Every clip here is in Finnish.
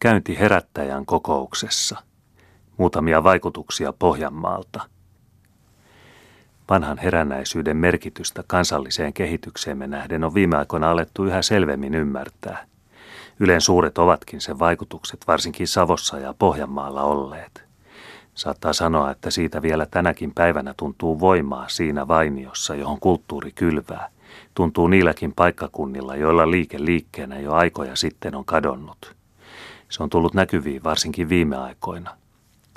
Käynti herättäjän kokouksessa. Muutamia vaikutuksia Pohjanmaalta. Vanhan herännäisyyden merkitystä kansalliseen kehitykseemme nähden on viime aikoina alettu yhä selvemmin ymmärtää. Ylen suuret ovatkin sen vaikutukset varsinkin Savossa ja Pohjanmaalla olleet. Saattaa sanoa, että siitä vielä tänäkin päivänä tuntuu voimaa siinä vainiossa, johon kulttuuri kylvää. Tuntuu niilläkin paikkakunnilla, joilla liike liikkeenä jo aikoja sitten on kadonnut. Se on tullut näkyviin varsinkin viime aikoina.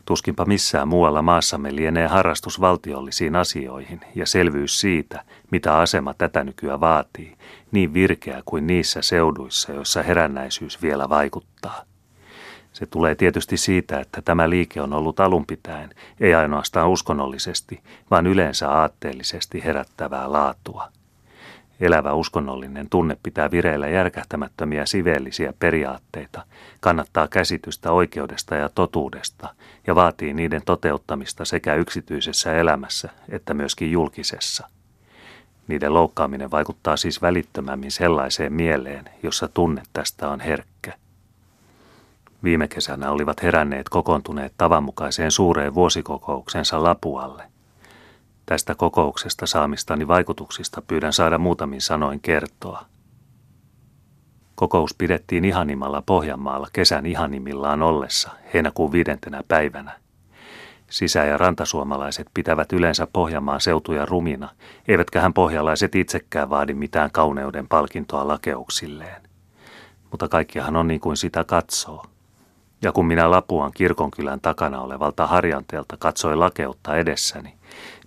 Tuskinpa missään muualla maassamme lienee harrastus valtiollisiin asioihin ja selvyys siitä, mitä asema tätä nykyä vaatii, niin virkeä kuin niissä seuduissa, joissa herännäisyys vielä vaikuttaa. Se tulee tietysti siitä, että tämä liike on ollut alunpitäen, ei ainoastaan uskonnollisesti, vaan yleensä aatteellisesti herättävää laatua – Elävä uskonnollinen tunne pitää vireillä järkähtämättömiä siveellisiä periaatteita, kannattaa käsitystä oikeudesta ja totuudesta ja vaatii niiden toteuttamista sekä yksityisessä elämässä että myöskin julkisessa. Niiden loukkaaminen vaikuttaa siis välittömämmin sellaiseen mieleen, jossa tunne tästä on herkkä. Viime kesänä olivat heränneet kokoontuneet tavanmukaiseen suureen vuosikokouksensa Lapualle – Tästä kokouksesta saamistani vaikutuksista pyydän saada muutamin sanoin kertoa. Kokous pidettiin ihanimalla Pohjanmaalla kesän ihanimillaan ollessa heinäkuun viidentenä päivänä. Sisä- ja rantasuomalaiset pitävät yleensä Pohjanmaan seutuja rumina, eivätkä hän pohjalaiset itsekään vaadi mitään kauneuden palkintoa lakeuksilleen. Mutta kaikkihan on niin kuin sitä katsoo. Ja kun minä Lapuan kirkonkylän takana olevalta harjanteelta katsoin lakeutta edessäni,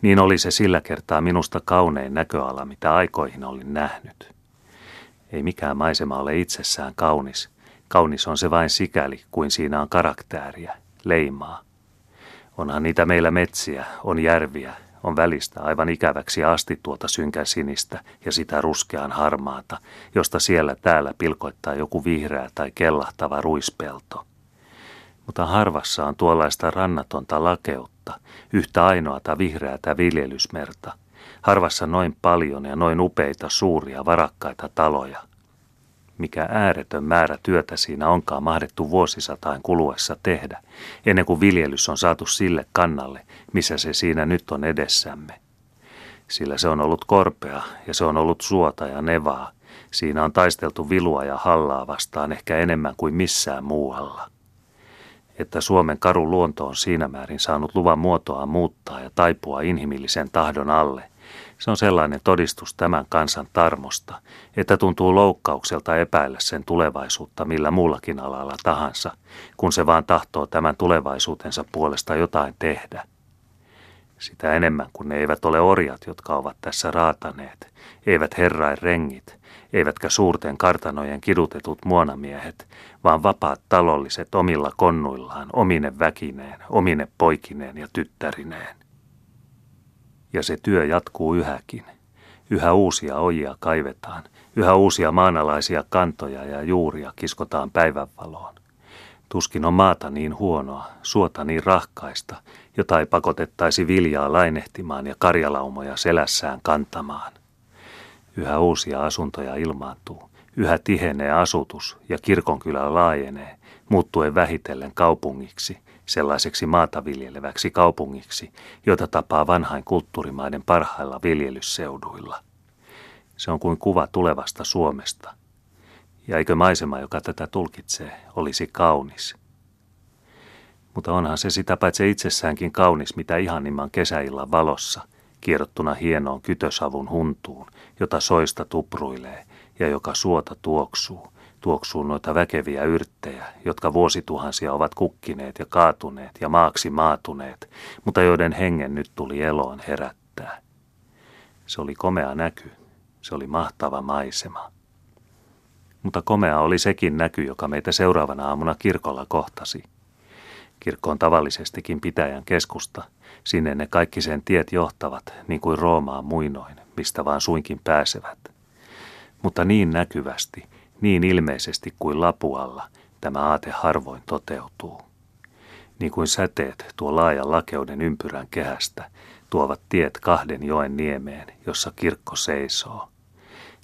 niin oli se sillä kertaa minusta kaunein näköala, mitä aikoihin olin nähnyt. Ei mikään maisema ole itsessään kaunis. Kaunis on se vain sikäli, kuin siinä on karaktääriä, leimaa. Onhan niitä meillä metsiä, on järviä, on välistä aivan ikäväksi asti tuota synkän sinistä ja sitä ruskean harmaata, josta siellä täällä pilkoittaa joku vihreä tai kellahtava ruispelto – mutta harvassa on tuollaista rannatonta lakeutta, yhtä ainoata vihreätä viljelysmerta, harvassa noin paljon ja noin upeita suuria varakkaita taloja. Mikä ääretön määrä työtä siinä onkaan mahdettu vuosisatain kuluessa tehdä, ennen kuin viljelys on saatu sille kannalle, missä se siinä nyt on edessämme. Sillä se on ollut korpea ja se on ollut suota ja nevaa. Siinä on taisteltu vilua ja hallaa vastaan ehkä enemmän kuin missään muualla että Suomen karu luonto on siinä määrin saanut luvan muotoa muuttaa ja taipua inhimillisen tahdon alle. Se on sellainen todistus tämän kansan tarmosta, että tuntuu loukkaukselta epäillä sen tulevaisuutta millä muullakin alalla tahansa, kun se vaan tahtoo tämän tulevaisuutensa puolesta jotain tehdä. Sitä enemmän, kun ne eivät ole orjat, jotka ovat tässä raataneet, eivät herrain rengit, eivätkä suurten kartanojen kidutetut muonamiehet, vaan vapaat talolliset omilla konnuillaan, omine väkineen, omine poikineen ja tyttärineen. Ja se työ jatkuu yhäkin. Yhä uusia ojia kaivetaan, yhä uusia maanalaisia kantoja ja juuria kiskotaan päivänvaloon. Tuskin on maata niin huonoa, suota niin rahkaista, jota ei pakotettaisi viljaa lainehtimaan ja karjalaumoja selässään kantamaan. Yhä uusia asuntoja ilmaantuu, yhä tihenee asutus ja kirkonkylä laajenee, muuttuen vähitellen kaupungiksi, sellaiseksi maata viljeleväksi kaupungiksi, jota tapaa vanhain kulttuurimaiden parhailla viljelysseuduilla. Se on kuin kuva tulevasta Suomesta. Ja eikö maisema, joka tätä tulkitsee, olisi kaunis? Mutta onhan se sitä paitsi itsessäänkin kaunis, mitä ihanimman kesäillan valossa – kierrottuna hienoon kytösavun huntuun, jota soista tupruilee ja joka suota tuoksuu, tuoksuu noita väkeviä yrttejä, jotka vuosituhansia ovat kukkineet ja kaatuneet ja maaksi maatuneet, mutta joiden hengen nyt tuli eloon herättää. Se oli komea näky, se oli mahtava maisema. Mutta komea oli sekin näky, joka meitä seuraavana aamuna kirkolla kohtasi. Kirkko on tavallisestikin pitäjän keskusta – Sinne ne kaikki sen tiet johtavat, niin kuin Roomaan muinoin, mistä vaan suinkin pääsevät. Mutta niin näkyvästi, niin ilmeisesti kuin Lapualla, tämä aate harvoin toteutuu. Niin kuin säteet tuo laajan lakeuden ympyrän kehästä tuovat tiet kahden joen niemeen, jossa kirkko seisoo.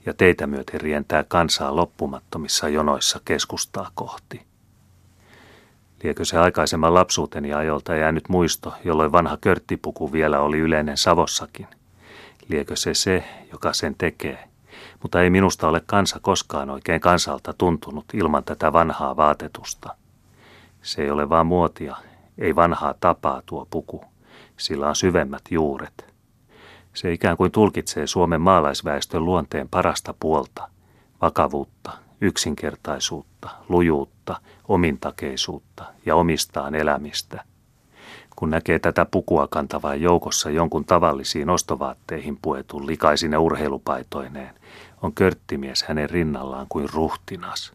Ja teitä myöten rientää kansaa loppumattomissa jonoissa keskustaa kohti. Liekö se aikaisemman lapsuuteni ajolta jäänyt muisto, jolloin vanha körttipuku vielä oli yleinen Savossakin? Liekö se se, joka sen tekee? Mutta ei minusta ole kansa koskaan oikein kansalta tuntunut ilman tätä vanhaa vaatetusta. Se ei ole vaan muotia, ei vanhaa tapaa tuo puku. Sillä on syvemmät juuret. Se ikään kuin tulkitsee Suomen maalaisväestön luonteen parasta puolta, vakavuutta, yksinkertaisuutta, lujuutta, omintakeisuutta ja omistaan elämistä. Kun näkee tätä pukua kantavaa joukossa jonkun tavallisiin ostovaatteihin puetun likaisine urheilupaitoineen, on körttimies hänen rinnallaan kuin ruhtinas.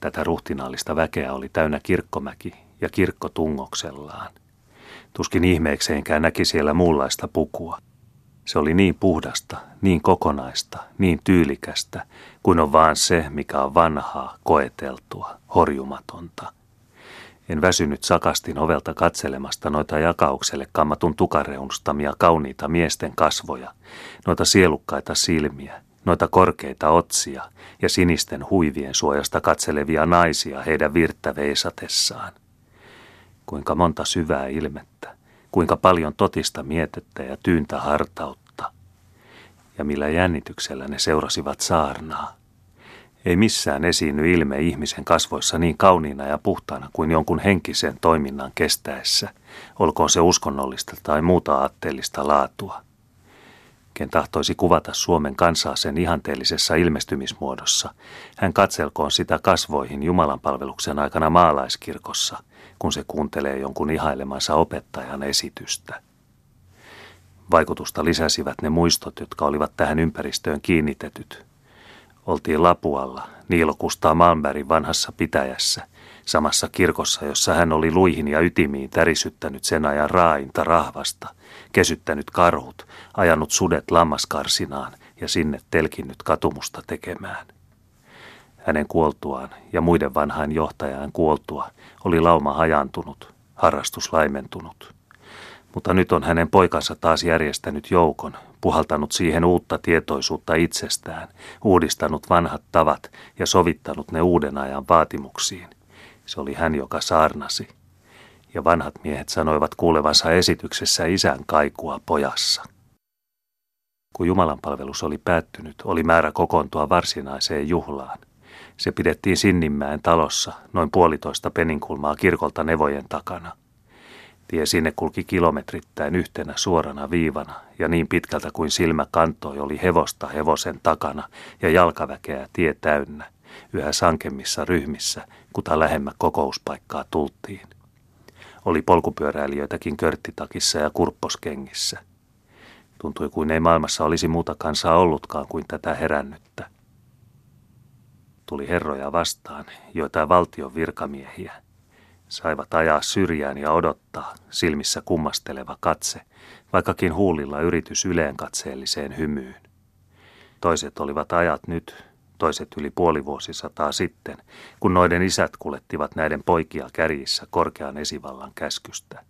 Tätä ruhtinaallista väkeä oli täynnä kirkkomäki ja kirkko tungoksellaan. Tuskin ihmeekseenkään näki siellä muunlaista pukua. Se oli niin puhdasta, niin kokonaista, niin tyylikästä, kuin on vaan se, mikä on vanhaa, koeteltua, horjumatonta. En väsynyt sakastin ovelta katselemasta noita jakaukselle kammatun tukareunustamia kauniita miesten kasvoja, noita sielukkaita silmiä, noita korkeita otsia ja sinisten huivien suojasta katselevia naisia heidän virttä veisatessaan. Kuinka monta syvää ilmettä, kuinka paljon totista mietettä ja tyyntä hartautta, ja millä jännityksellä ne seurasivat saarnaa. Ei missään esiinny ilme ihmisen kasvoissa niin kauniina ja puhtaana kuin jonkun henkisen toiminnan kestäessä, olkoon se uskonnollista tai muuta aatteellista laatua. Ken tahtoisi kuvata Suomen kansaa sen ihanteellisessa ilmestymismuodossa, hän katselkoon sitä kasvoihin Jumalan palveluksen aikana maalaiskirkossa, kun se kuuntelee jonkun ihailemansa opettajan esitystä. Vaikutusta lisäsivät ne muistot, jotka olivat tähän ympäristöön kiinnitetyt. Oltiin Lapualla, Niilokustaa Malmbergin vanhassa pitäjässä, samassa kirkossa, jossa hän oli luihin ja ytimiin tärisyttänyt sen ajan raainta rahvasta, kesyttänyt karhut, ajanut sudet lammaskarsinaan ja sinne telkinnyt katumusta tekemään. Hänen kuoltuaan ja muiden vanhain johtajaan kuoltua oli lauma hajantunut, harrastus laimentunut. Mutta nyt on hänen poikansa taas järjestänyt joukon, puhaltanut siihen uutta tietoisuutta itsestään, uudistanut vanhat tavat ja sovittanut ne uuden ajan vaatimuksiin. Se oli hän, joka saarnasi. Ja vanhat miehet sanoivat kuulevansa esityksessä isän kaikua pojassa. Kun Jumalan palvelus oli päättynyt, oli määrä kokoontua varsinaiseen juhlaan. Se pidettiin Sinninmäen talossa, noin puolitoista peninkulmaa kirkolta nevojen takana. Tie sinne kulki kilometrittäin yhtenä suorana viivana, ja niin pitkältä kuin silmä kantoi oli hevosta hevosen takana ja jalkaväkeä tie täynnä, yhä sankemmissa ryhmissä, kuta lähemmä kokouspaikkaa tultiin. Oli polkupyöräilijöitäkin körttitakissa ja kurpposkengissä. Tuntui kuin ei maailmassa olisi muuta kansaa ollutkaan kuin tätä herännyttä tuli herroja vastaan, joita valtion virkamiehiä. Saivat ajaa syrjään ja odottaa, silmissä kummasteleva katse, vaikkakin huulilla yritys yleenkatseelliseen hymyyn. Toiset olivat ajat nyt, toiset yli puoli vuosisataa sitten, kun noiden isät kuljettivat näiden poikia kärjissä korkean esivallan käskystä.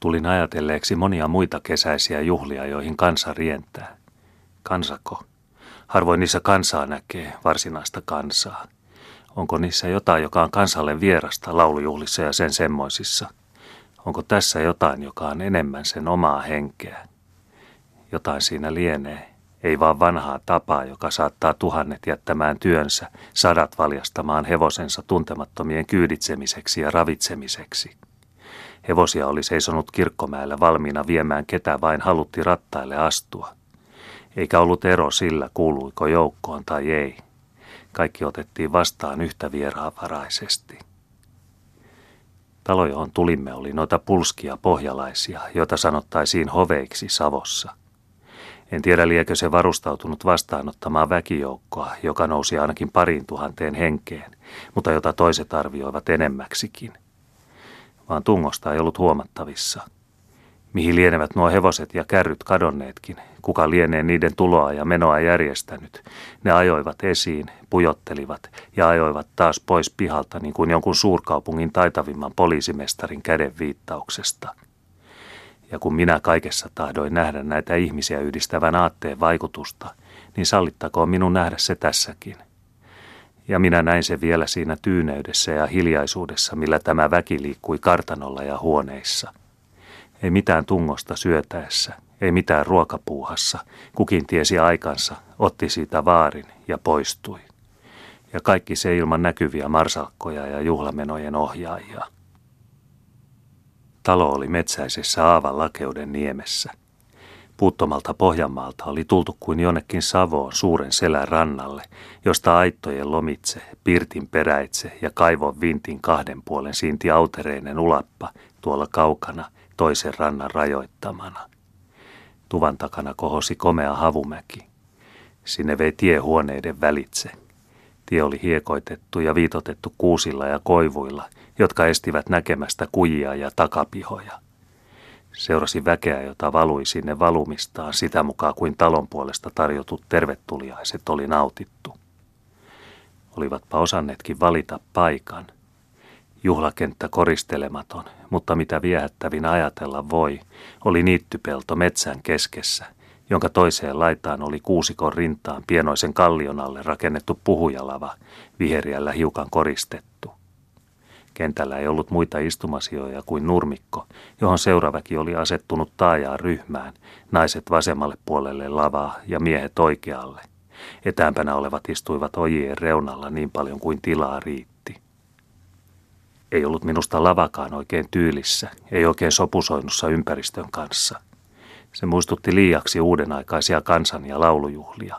Tulin ajatelleeksi monia muita kesäisiä juhlia, joihin kansa rientää. Kansako, Harvoin niissä kansaa näkee, varsinaista kansaa. Onko niissä jotain, joka on kansalle vierasta laulujuhlissa ja sen semmoisissa? Onko tässä jotain, joka on enemmän sen omaa henkeä? Jotain siinä lienee, ei vaan vanhaa tapaa, joka saattaa tuhannet jättämään työnsä, sadat valjastamaan hevosensa tuntemattomien kyyditsemiseksi ja ravitsemiseksi. Hevosia oli seisonut kirkkomäellä valmiina viemään ketä vain halutti rattaille astua eikä ollut ero sillä, kuuluiko joukkoon tai ei. Kaikki otettiin vastaan yhtä vieraanvaraisesti. Talo, johon tulimme, oli noita pulskia pohjalaisia, joita sanottaisiin hoveiksi Savossa. En tiedä, liekö se varustautunut vastaanottamaan väkijoukkoa, joka nousi ainakin pariin tuhanteen henkeen, mutta jota toiset arvioivat enemmäksikin. Vaan tungosta ei ollut huomattavissa – Mihin lienevät nuo hevoset ja kärryt kadonneetkin, kuka lienee niiden tuloa ja menoa järjestänyt. Ne ajoivat esiin, pujottelivat ja ajoivat taas pois pihalta niin kuin jonkun suurkaupungin taitavimman poliisimestarin käden viittauksesta. Ja kun minä kaikessa tahdoin nähdä näitä ihmisiä yhdistävän aatteen vaikutusta, niin sallittakoon minun nähdä se tässäkin. ja minä näin se vielä siinä tyyneydessä ja hiljaisuudessa, millä tämä väki liikkui kartanolla ja huoneissa. Ei mitään tungosta syötäessä, ei mitään ruokapuuhassa, kukin tiesi aikansa, otti siitä vaarin ja poistui. Ja kaikki se ilman näkyviä marsalkkoja ja juhlamenojen ohjaajia. Talo oli metsäisessä aavan lakeuden niemessä. Puuttomalta Pohjanmaalta oli tultu kuin jonnekin Savoon suuren selän rannalle, josta aittojen lomitse, pirtin peräitse ja kaivon vintin kahden puolen siinti autereinen ulappa tuolla kaukana toisen rannan rajoittamana. Tuvan takana kohosi komea havumäki. Sinne vei tie huoneiden välitse. Tie oli hiekoitettu ja viitotettu kuusilla ja koivuilla, jotka estivät näkemästä kujia ja takapihoja. Seurasi väkeä, jota valui sinne valumistaan sitä mukaan kuin talon puolesta tarjotut tervetuliaiset oli nautittu. Olivatpa osanneetkin valita paikan. Juhlakenttä koristelematon, mutta mitä viehättävin ajatella voi, oli niittypelto metsän keskessä, jonka toiseen laitaan oli kuusikon rintaan pienoisen kallion alle rakennettu puhujalava, viheriällä hiukan koristettu. Kentällä ei ollut muita istumasijoja kuin nurmikko, johon seuraväki oli asettunut taajaan ryhmään, naiset vasemmalle puolelle lavaa ja miehet oikealle. Etäämpänä olevat istuivat ojien reunalla niin paljon kuin tilaa riitti. Ei ollut minusta lavakaan oikein tyylissä, ei oikein sopusoinnussa ympäristön kanssa. Se muistutti liiaksi uudenaikaisia kansan- ja laulujuhlia.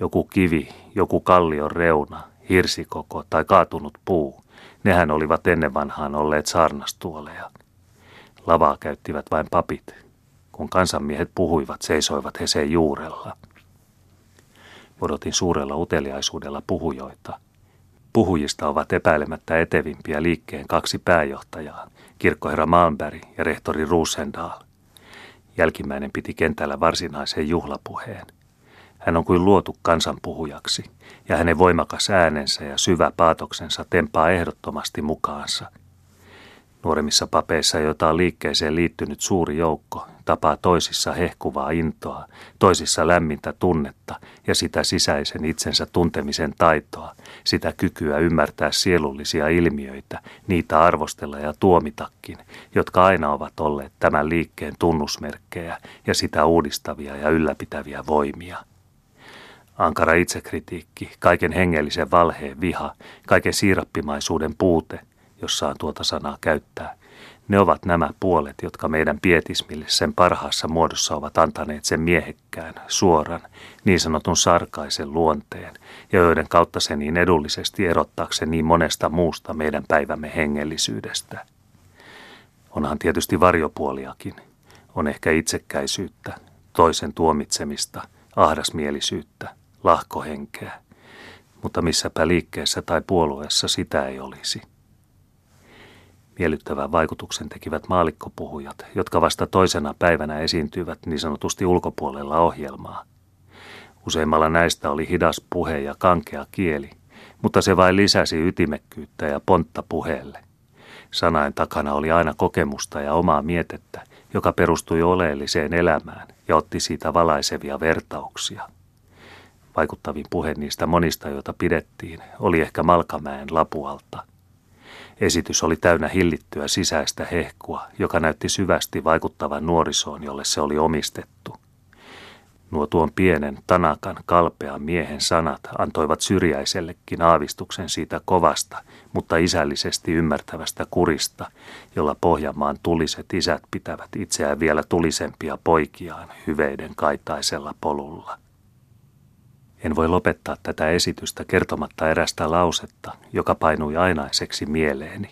Joku kivi, joku kallion reuna, hirsikoko tai kaatunut puu – Nehän olivat ennen vanhaan olleet saarnastuoleja. Lavaa käyttivät vain papit. Kun kansanmiehet puhuivat, seisoivat he sen juurella. Odotin suurella uteliaisuudella puhujoita. Puhujista ovat epäilemättä etevimpiä liikkeen kaksi pääjohtajaa, kirkkoherra Malmberg ja rehtori Rusendaal. Jälkimmäinen piti kentällä varsinaisen juhlapuheen. Hän on kuin luotu kansanpuhujaksi, ja hänen voimakas äänensä ja syvä paatoksensa tempaa ehdottomasti mukaansa. Nuoremmissa papeissa, joita on liikkeeseen liittynyt suuri joukko, tapaa toisissa hehkuvaa intoa, toisissa lämmintä tunnetta ja sitä sisäisen itsensä tuntemisen taitoa, sitä kykyä ymmärtää sielullisia ilmiöitä, niitä arvostella ja tuomitakin, jotka aina ovat olleet tämän liikkeen tunnusmerkkejä ja sitä uudistavia ja ylläpitäviä voimia. Ankara itsekritiikki, kaiken hengellisen valheen viha, kaiken siirappimaisuuden puute, jos saan tuota sanaa käyttää, ne ovat nämä puolet, jotka meidän pietismille sen parhaassa muodossa ovat antaneet sen miehekkään, suoran, niin sanotun sarkaisen luonteen, ja joiden kautta se niin edullisesti erottaakseen niin monesta muusta meidän päivämme hengellisyydestä. Onhan tietysti varjopuoliakin. On ehkä itsekkäisyyttä, toisen tuomitsemista, ahdasmielisyyttä – lahkohenkeä, mutta missäpä liikkeessä tai puolueessa sitä ei olisi. Miellyttävän vaikutuksen tekivät maalikkopuhujat, jotka vasta toisena päivänä esiintyivät niin sanotusti ulkopuolella ohjelmaa. Useimmalla näistä oli hidas puhe ja kankea kieli, mutta se vain lisäsi ytimekkyyttä ja pontta puheelle. Sanain takana oli aina kokemusta ja omaa mietettä, joka perustui oleelliseen elämään ja otti siitä valaisevia vertauksia. Vaikuttavin puhe niistä monista, joita pidettiin, oli ehkä Malkamäen lapualta. Esitys oli täynnä hillittyä sisäistä hehkua, joka näytti syvästi vaikuttavan nuorisoon, jolle se oli omistettu. Nuo tuon pienen, tanakan, kalpean miehen sanat antoivat syrjäisellekin aavistuksen siitä kovasta, mutta isällisesti ymmärtävästä kurista, jolla Pohjanmaan tuliset isät pitävät itseään vielä tulisempia poikiaan hyveiden kaitaisella polulla. En voi lopettaa tätä esitystä kertomatta erästä lausetta, joka painui ainaiseksi mieleeni.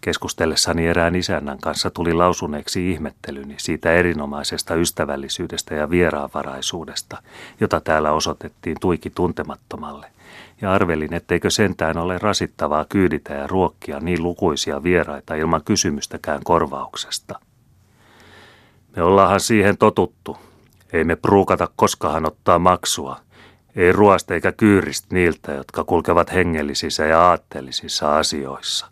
Keskustellessani erään isännän kanssa tuli lausuneeksi ihmettelyni siitä erinomaisesta ystävällisyydestä ja vieraanvaraisuudesta, jota täällä osoitettiin tuiki tuntemattomalle, ja arvelin, etteikö sentään ole rasittavaa kyyditä ja ruokkia niin lukuisia vieraita ilman kysymystäkään korvauksesta. Me ollaanhan siihen totuttu. Ei me pruukata koskahan ottaa maksua – ei ruoasta eikä kyyristä niiltä, jotka kulkevat hengellisissä ja aatteellisissa asioissa.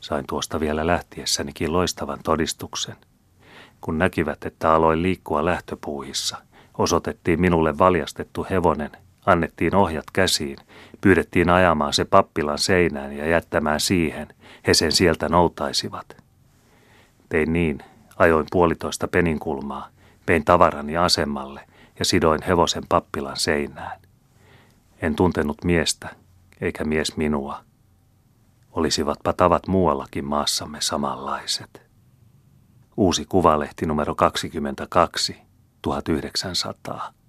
Sain tuosta vielä lähtiessänikin loistavan todistuksen. Kun näkivät, että aloin liikkua lähtöpuuhissa, osoitettiin minulle valjastettu hevonen, Annettiin ohjat käsiin, pyydettiin ajamaan se pappilan seinään ja jättämään siihen, he sen sieltä noutaisivat. Tein niin, ajoin puolitoista peninkulmaa, vein tavarani asemalle ja sidoin hevosen pappilan seinään. En tuntenut miestä, eikä mies minua. Olisivatpa tavat muuallakin maassamme samanlaiset. Uusi kuvalehti numero 22, 1900.